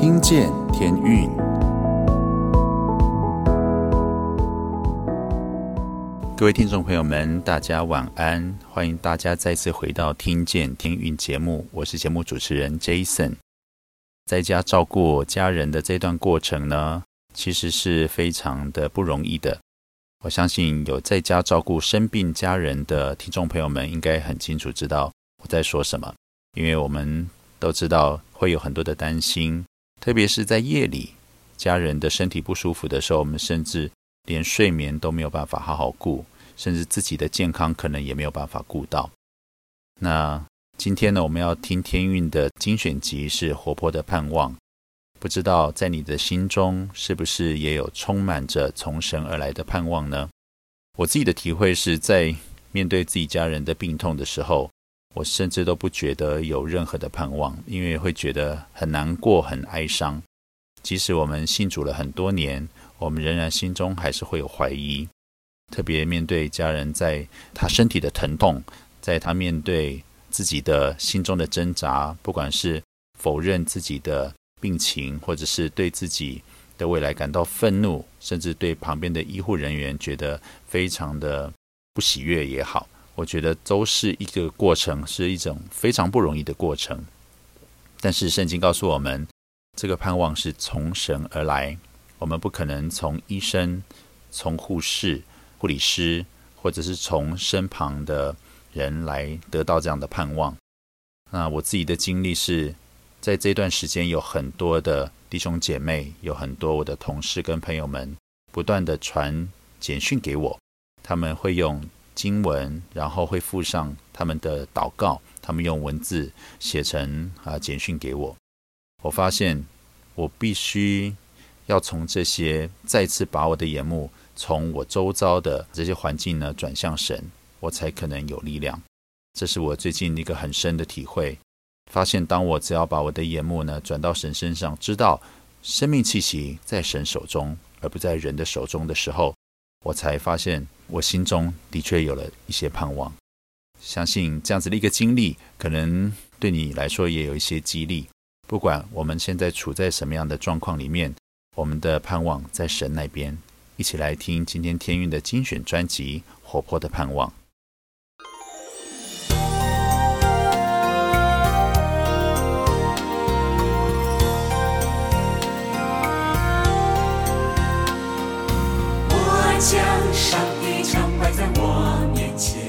听见天运，各位听众朋友们，大家晚安！欢迎大家再次回到《听见天运》节目，我是节目主持人 Jason。在家照顾家人的这段过程呢，其实是非常的不容易的。我相信有在家照顾生病家人的听众朋友们，应该很清楚知道我在说什么，因为我们都知道会有很多的担心。特别是在夜里，家人的身体不舒服的时候，我们甚至连睡眠都没有办法好好顾，甚至自己的健康可能也没有办法顾到。那今天呢，我们要听天运的精选集是《活泼的盼望》，不知道在你的心中是不是也有充满着从神而来的盼望呢？我自己的体会是在面对自己家人的病痛的时候。我甚至都不觉得有任何的盼望，因为会觉得很难过、很哀伤。即使我们信主了很多年，我们仍然心中还是会有怀疑。特别面对家人在他身体的疼痛，在他面对自己的心中的挣扎，不管是否认自己的病情，或者是对自己的未来感到愤怒，甚至对旁边的医护人员觉得非常的不喜悦也好。我觉得都是一个过程，是一种非常不容易的过程。但是圣经告诉我们，这个盼望是从神而来，我们不可能从医生、从护士、护理师，或者是从身旁的人来得到这样的盼望。那我自己的经历是，在这段时间有很多的弟兄姐妹，有很多我的同事跟朋友们，不断地传简讯给我，他们会用。经文，然后会附上他们的祷告，他们用文字写成啊简讯给我。我发现我必须要从这些再次把我的眼目从我周遭的这些环境呢转向神，我才可能有力量。这是我最近一个很深的体会。发现当我只要把我的眼目呢转到神身上，知道生命气息在神手中，而不在人的手中的时候，我才发现。我心中的确有了一些盼望，相信这样子的一个经历，可能对你来说也有一些激励。不管我们现在处在什么样的状况里面，我们的盼望在神那边。一起来听今天天运的精选专辑《活泼的盼望》。在我面前，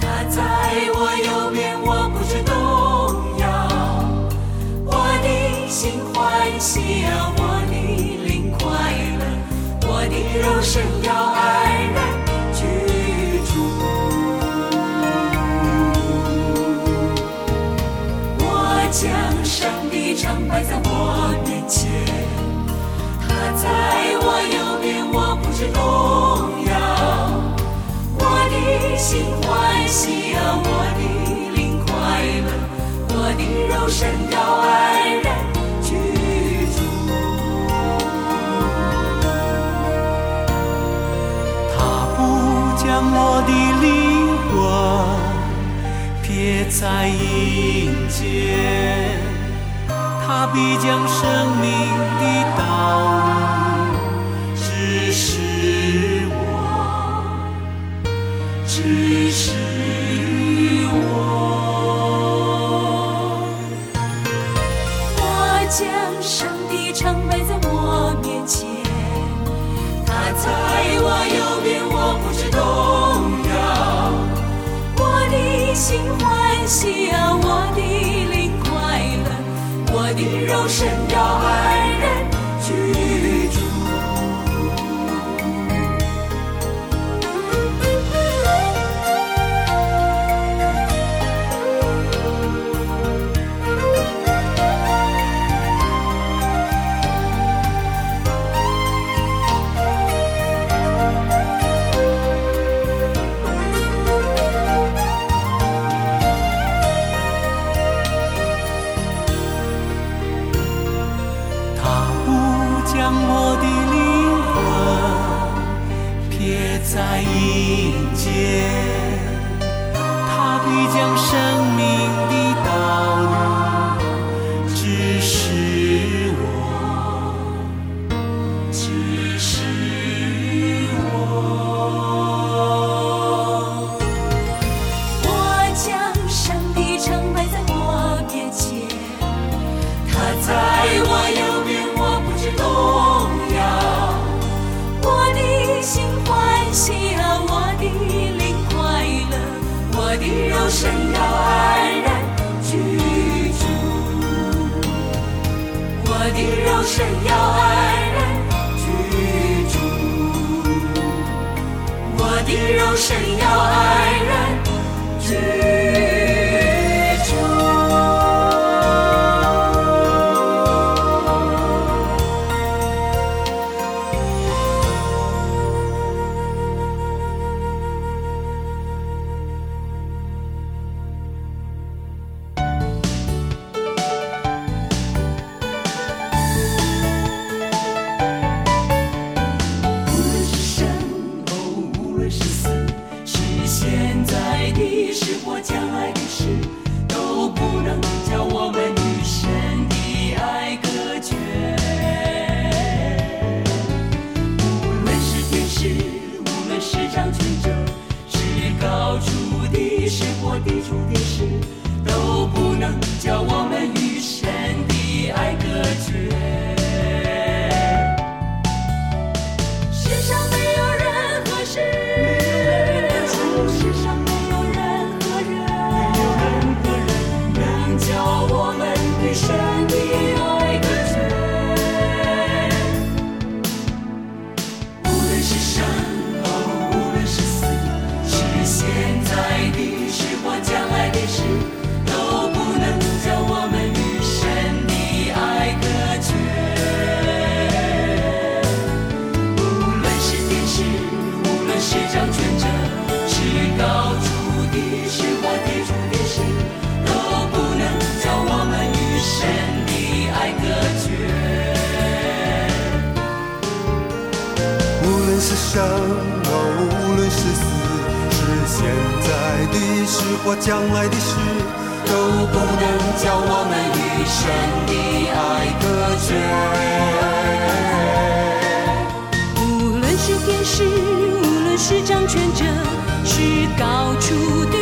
他在我右边，我不知动摇。我的心欢喜啊，我的灵快乐，我的肉身要安然居住。我将上帝常摆在我面前，他在我右边，我不知动摇。心欢喜啊，我的灵快乐，我的肉身要安然居住。他不将我的灵魂撇在阴间，他必将生命的道路。只是我，我将上帝常摆在我面前，他在我右边，我不知动摇。我的心欢喜啊，我的灵快乐，我的肉身要安然的肉身要安然将来的事，都不能叫我们与神的爱隔绝。无论是天使，无论是掌权者，是高处的，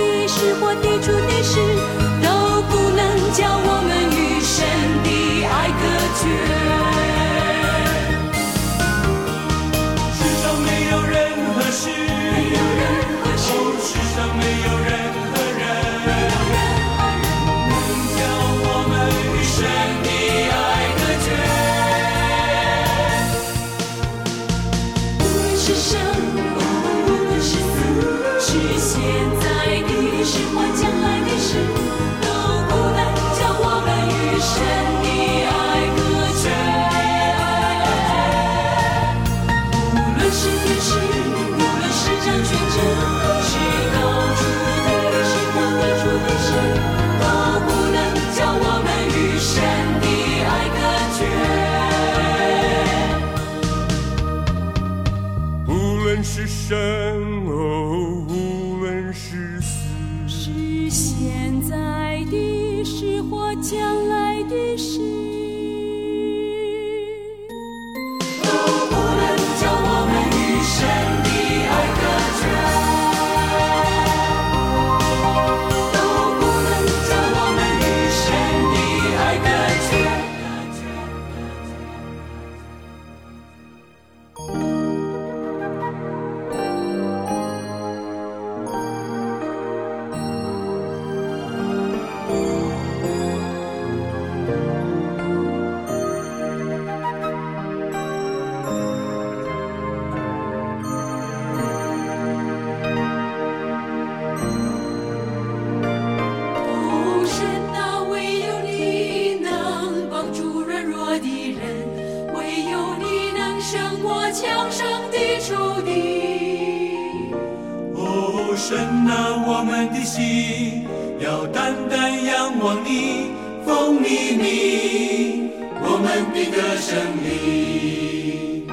你，我们的歌声里。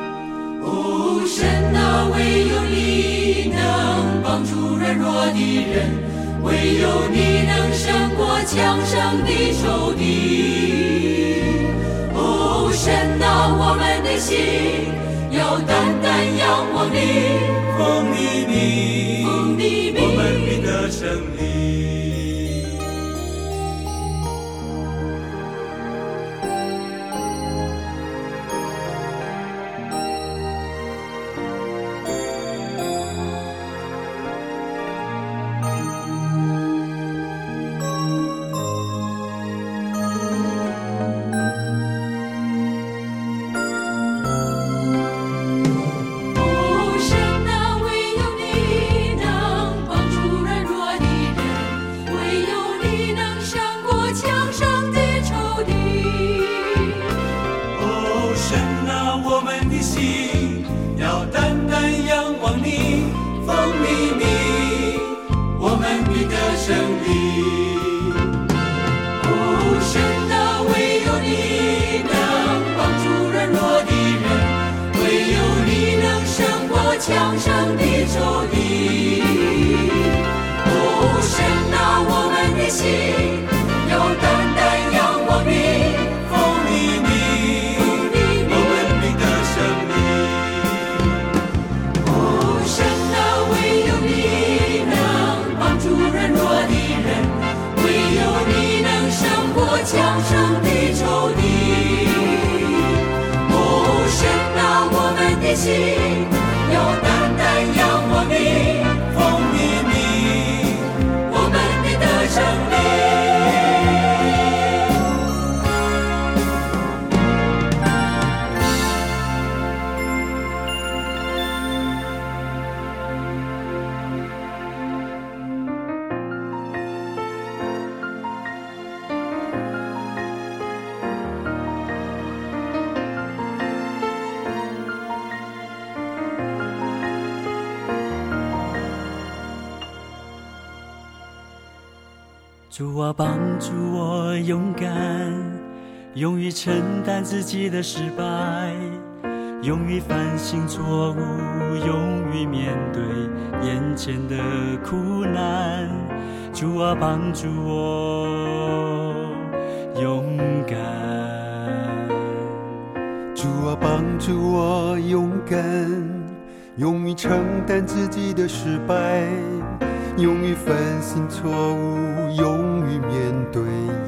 哦，神啊，唯有你能帮助软弱的人，唯有你能胜过强盛的仇敌。哦，神啊，我们的心要等。心于承担自己的失败，勇于反省错误，勇于面对眼前的苦难。主啊，帮助我勇敢。主啊，帮助我勇敢，勇于承担自己的失败。勇于反省错误，勇于面对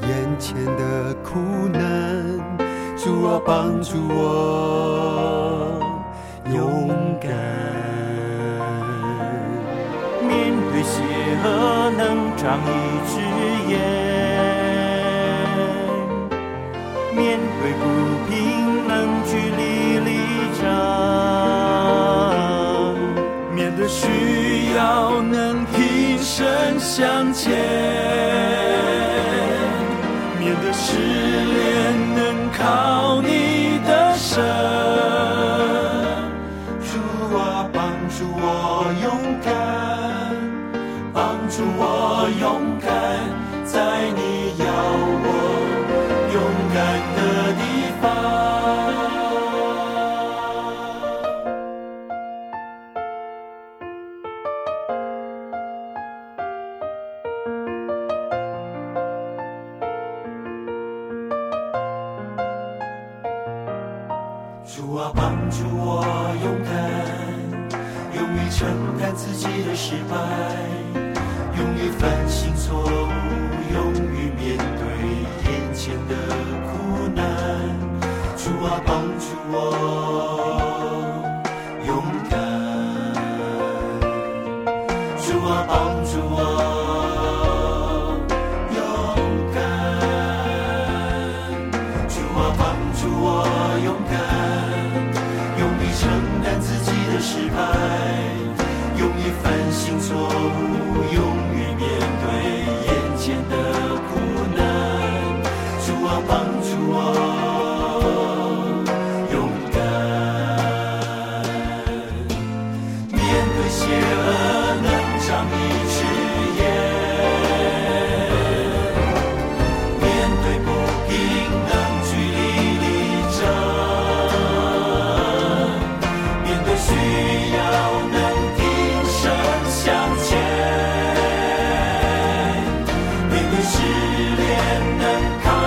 眼前的苦难。若，帮助我勇敢。面对邪恶能长一只眼，面对不平能据理力争，面对需要能挺。身向前，面对失 Remnant come.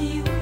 多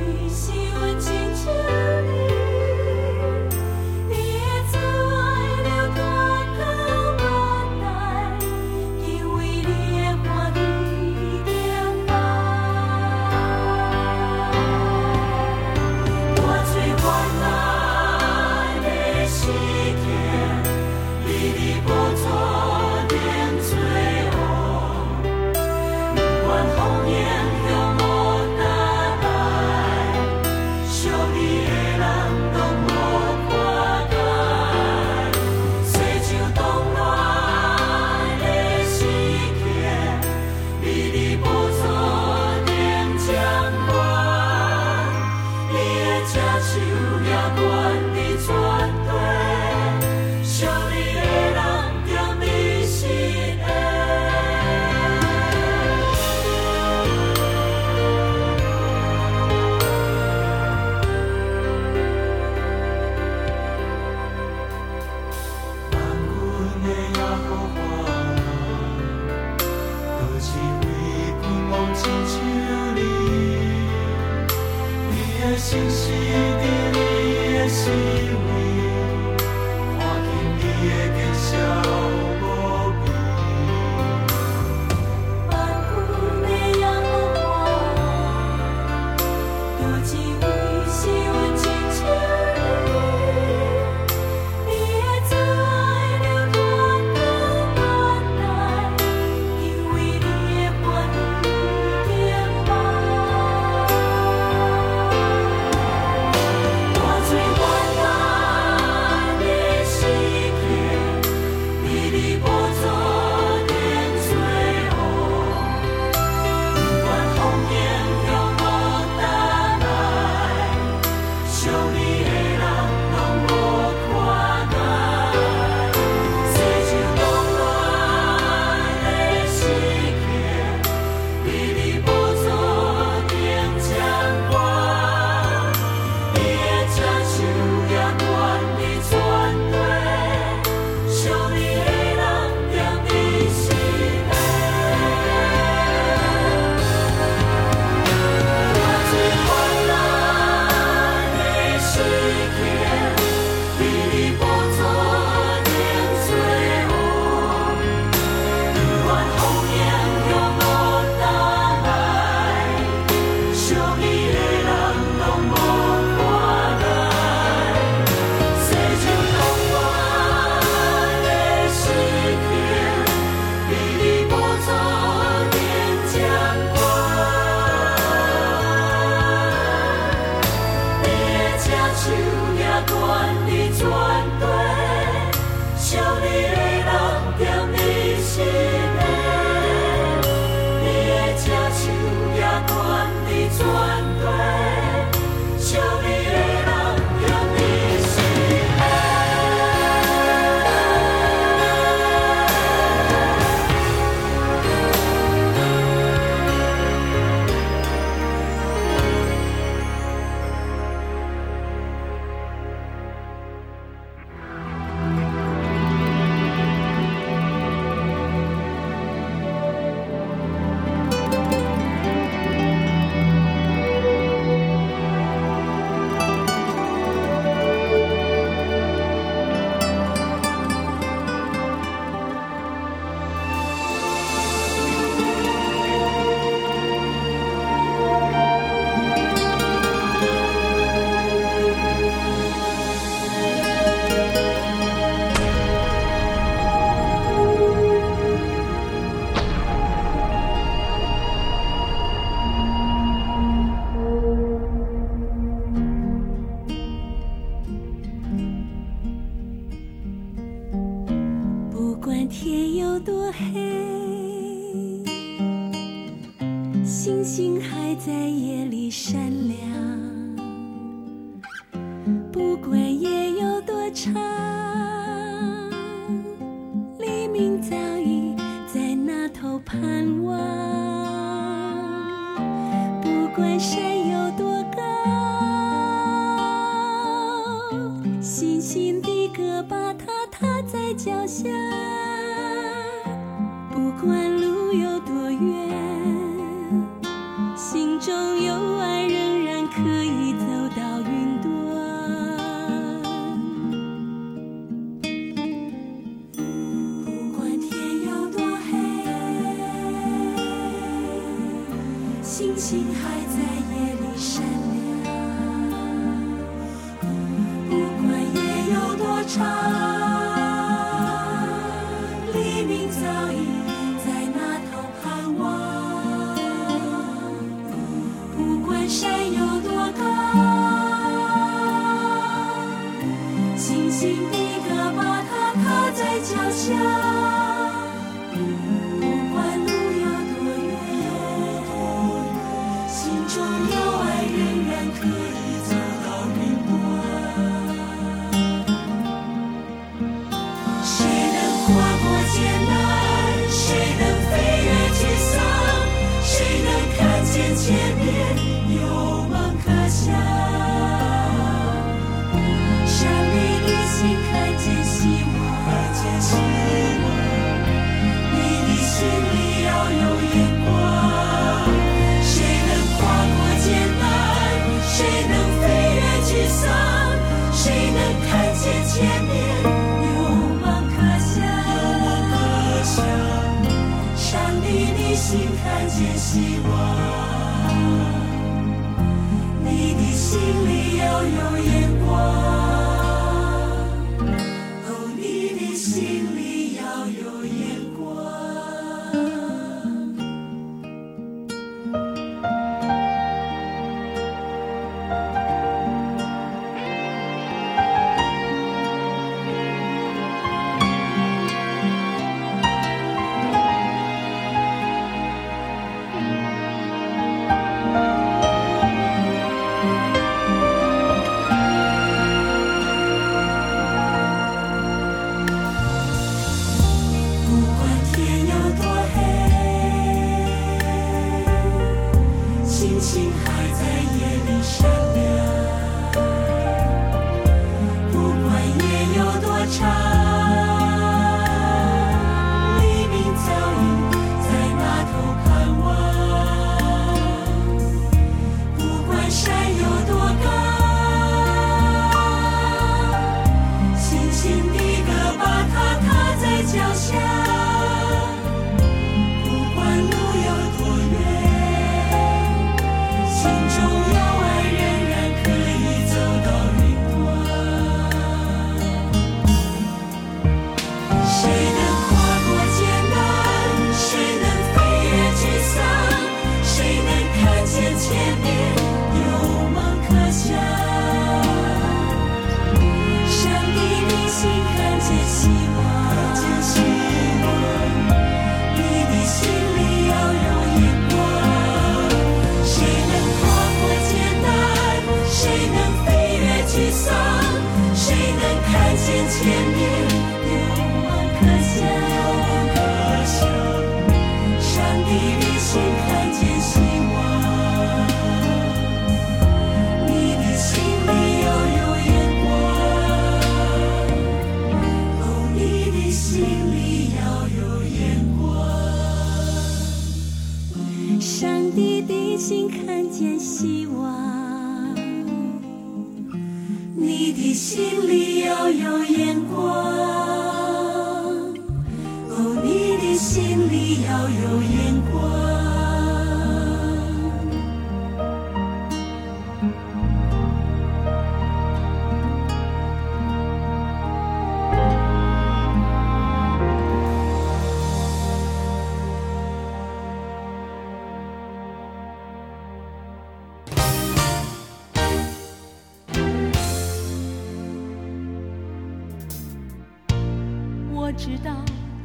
在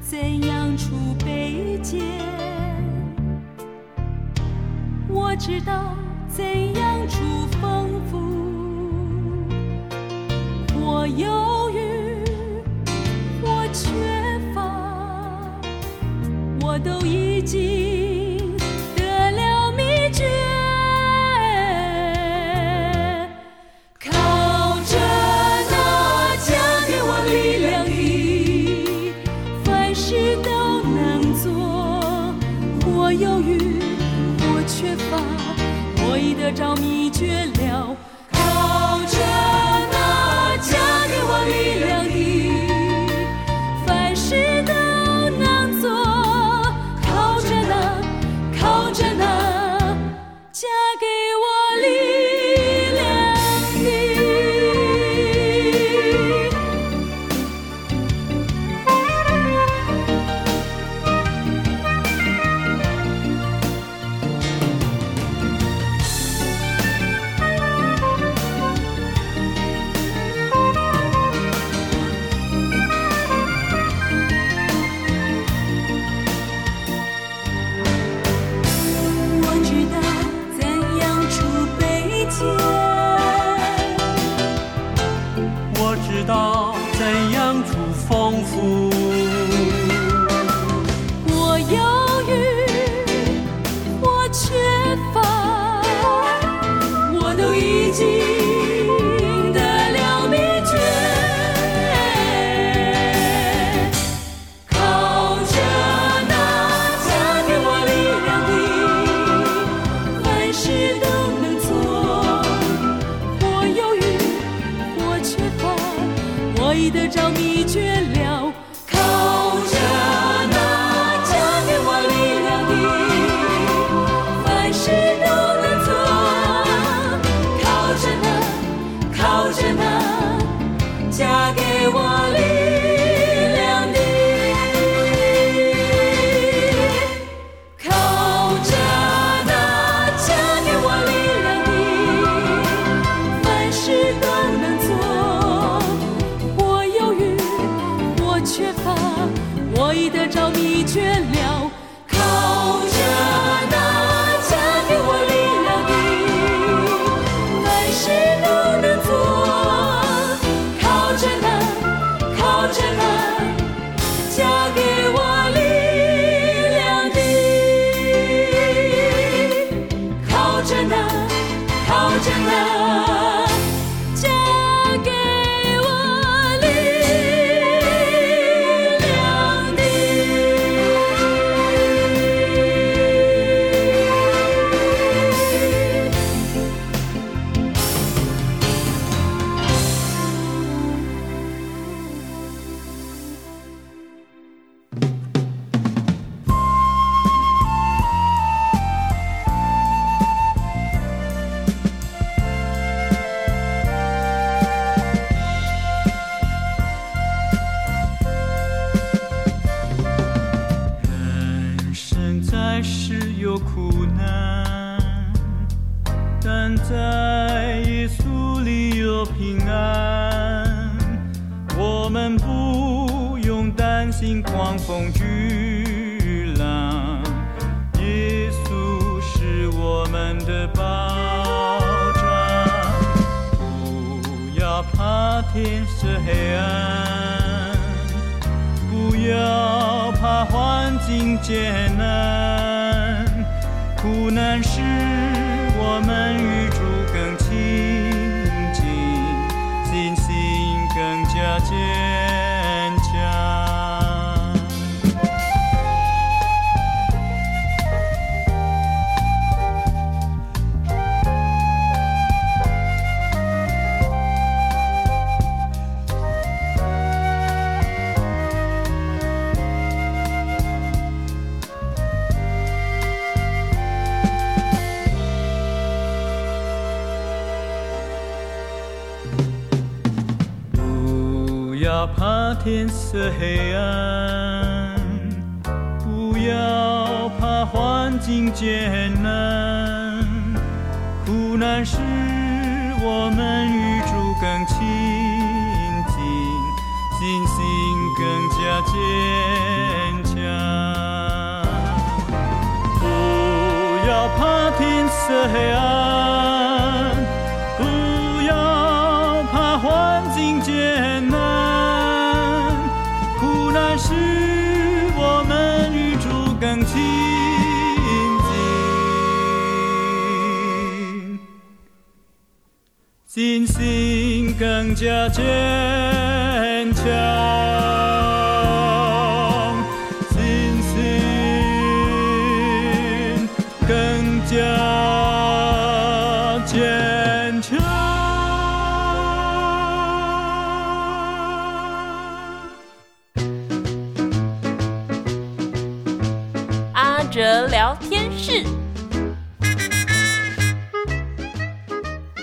怎样出卑贱我知道怎样出丰富。我有的着迷却女郎，耶稣是我们的保障，不要怕天色黑暗，不要怕环境艰难，苦难是我们愿。天色黑暗不要怕环境艰难苦难使我们与主更亲近。信心更加坚强。不要怕天色黑暗。更加坚强信心更加坚强。阿哲聊天室。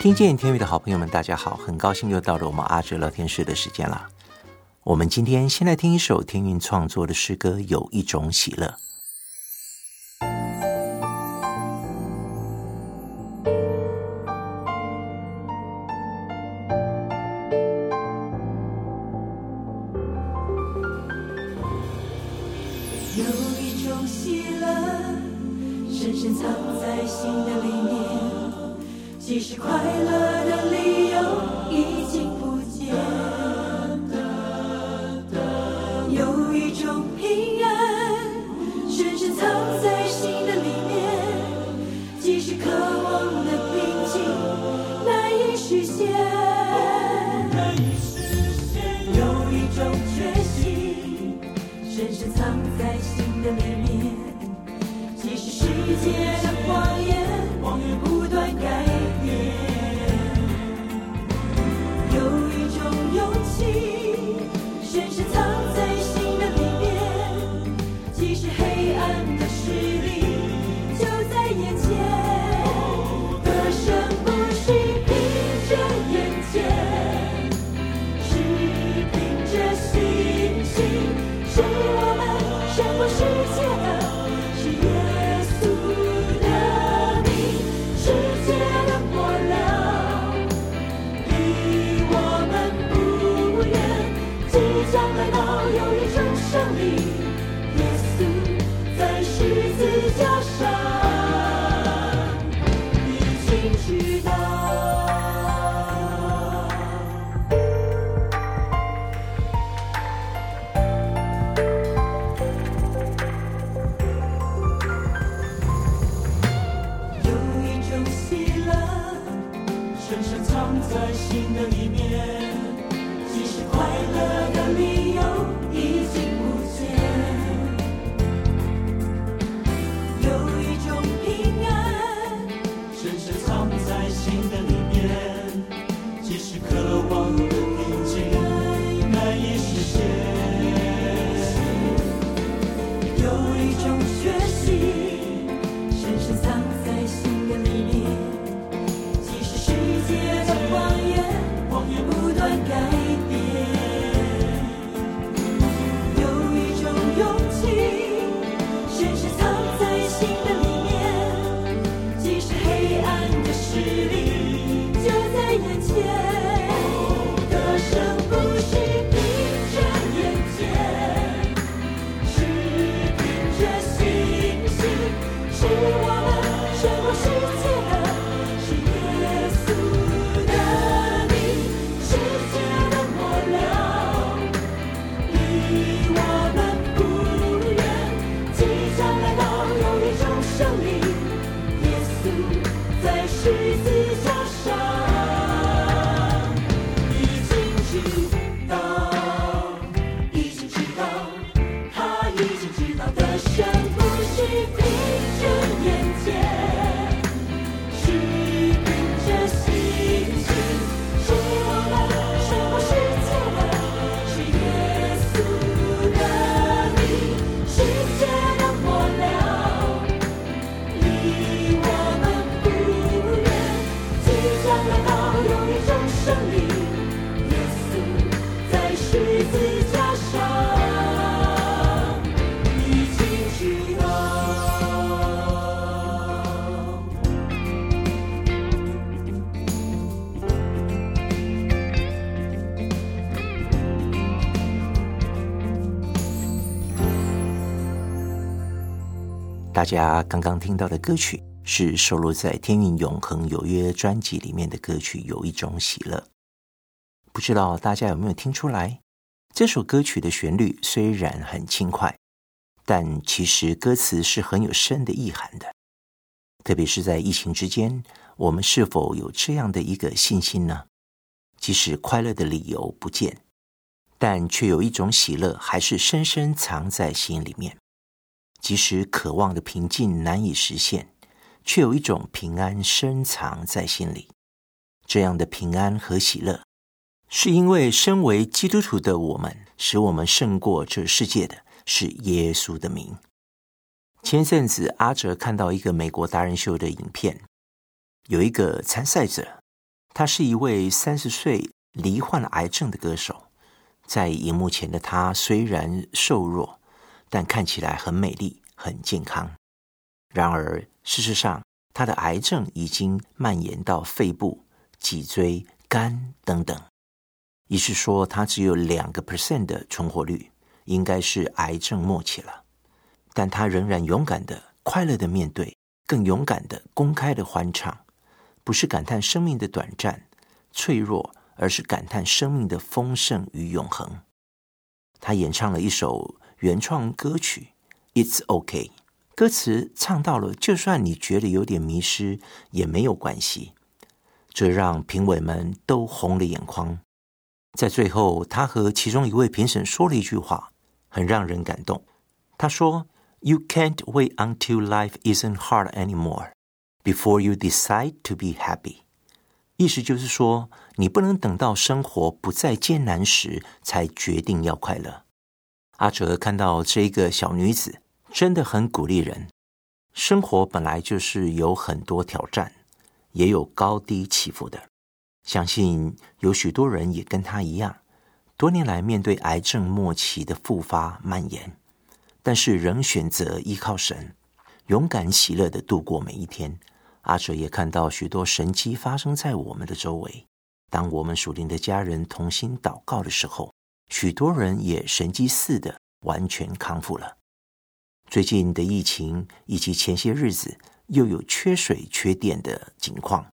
听见天宇的好朋友们，大家好，很高兴又到了我们阿哲聊天室的时间了。我们今天先来听一首天韵创作的诗歌，有一种喜乐。家刚刚听到的歌曲是收录在《天韵永恒有约》专辑里面的歌曲《有一种喜乐》。不知道大家有没有听出来？这首歌曲的旋律虽然很轻快，但其实歌词是很有深的意涵的。特别是在疫情之间，我们是否有这样的一个信心呢？即使快乐的理由不见，但却有一种喜乐，还是深深藏在心里面。即使渴望的平静难以实现，却有一种平安深藏在心里。这样的平安和喜乐，是因为身为基督徒的我们，使我们胜过这世界的是耶稣的名。前阵子，阿哲看到一个美国达人秀的影片，有一个参赛者，他是一位三十岁罹患癌症的歌手，在荧幕前的他虽然瘦弱，但看起来很美丽、很健康。然而，事实上，他的癌症已经蔓延到肺部、脊椎、肝等等，也是说他只有两个 percent 的存活率，应该是癌症末期了。但他仍然勇敢的、快乐的面对，更勇敢的、公开的欢唱，不是感叹生命的短暂、脆弱，而是感叹生命的丰盛与永恒。他演唱了一首原创歌曲《It's OK》，歌词唱到了，就算你觉得有点迷失，也没有关系。这让评委们都红了眼眶。在最后，他和其中一位评审说了一句话，很让人感动。他说。You can't wait until life isn't hard anymore before you decide to be happy。意思就是说，你不能等到生活不再艰难时才决定要快乐。阿哲看到这一个小女子，真的很鼓励人。生活本来就是有很多挑战，也有高低起伏的。相信有许多人也跟她一样，多年来面对癌症末期的复发蔓延。但是仍选择依靠神，勇敢喜乐地度过每一天。阿哲也看到许多神迹发生在我们的周围。当我们属灵的家人同心祷告的时候，许多人也神迹似的完全康复了。最近的疫情以及前些日子又有缺水、缺电的情况，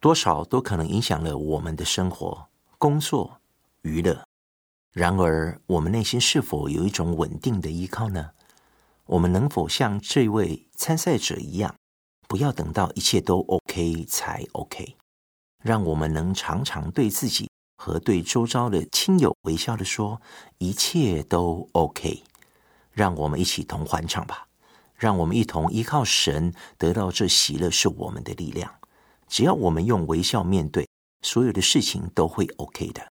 多少都可能影响了我们的生活、工作、娱乐。然而，我们内心是否有一种稳定的依靠呢？我们能否像这位参赛者一样，不要等到一切都 OK 才 OK？让我们能常常对自己和对周遭的亲友微笑地说：“一切都 OK。”让我们一起同欢唱吧！让我们一同依靠神，得到这喜乐是我们的力量。只要我们用微笑面对，所有的事情都会 OK 的。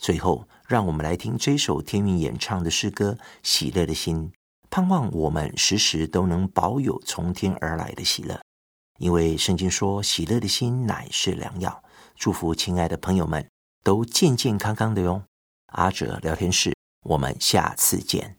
最后，让我们来听这首天韵演唱的诗歌《喜乐的心》，盼望我们时时都能保有从天而来的喜乐，因为圣经说：“喜乐的心乃是良药。”祝福亲爱的朋友们都健健康康的哟。阿哲聊天室，我们下次见。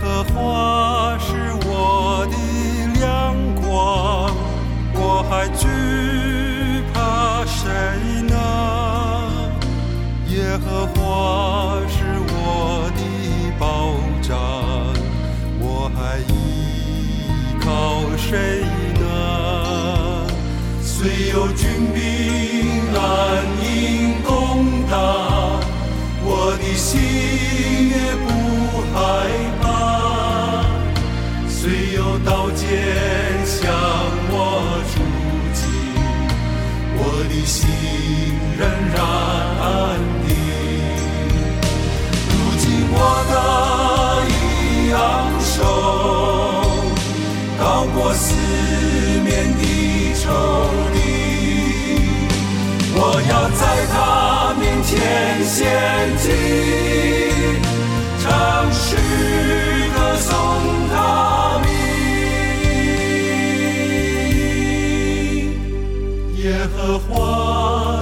耶和华是我的亮光，我还惧怕谁呢？耶和华是我的保障，我还依靠谁？高过四面的丘陵，我要在他面前献祭，唱诗歌颂他名。耶和华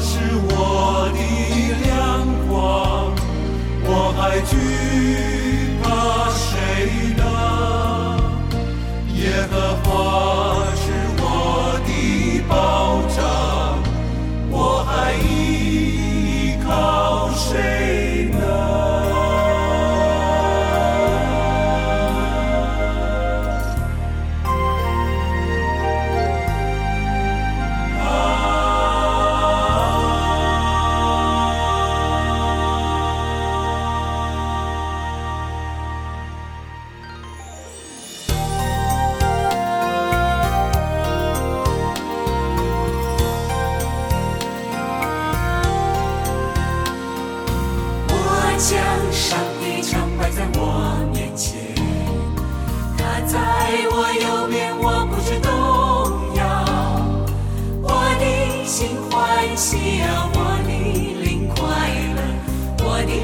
是我的亮光，我还惧。和花。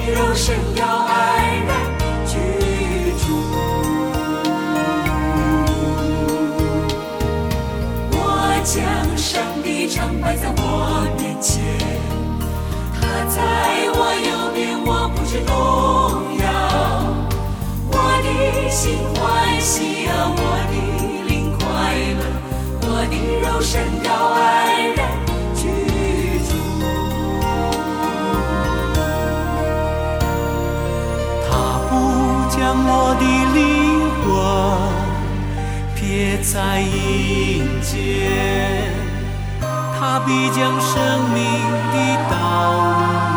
温柔闪耀。在阴间，他必将生命的道路。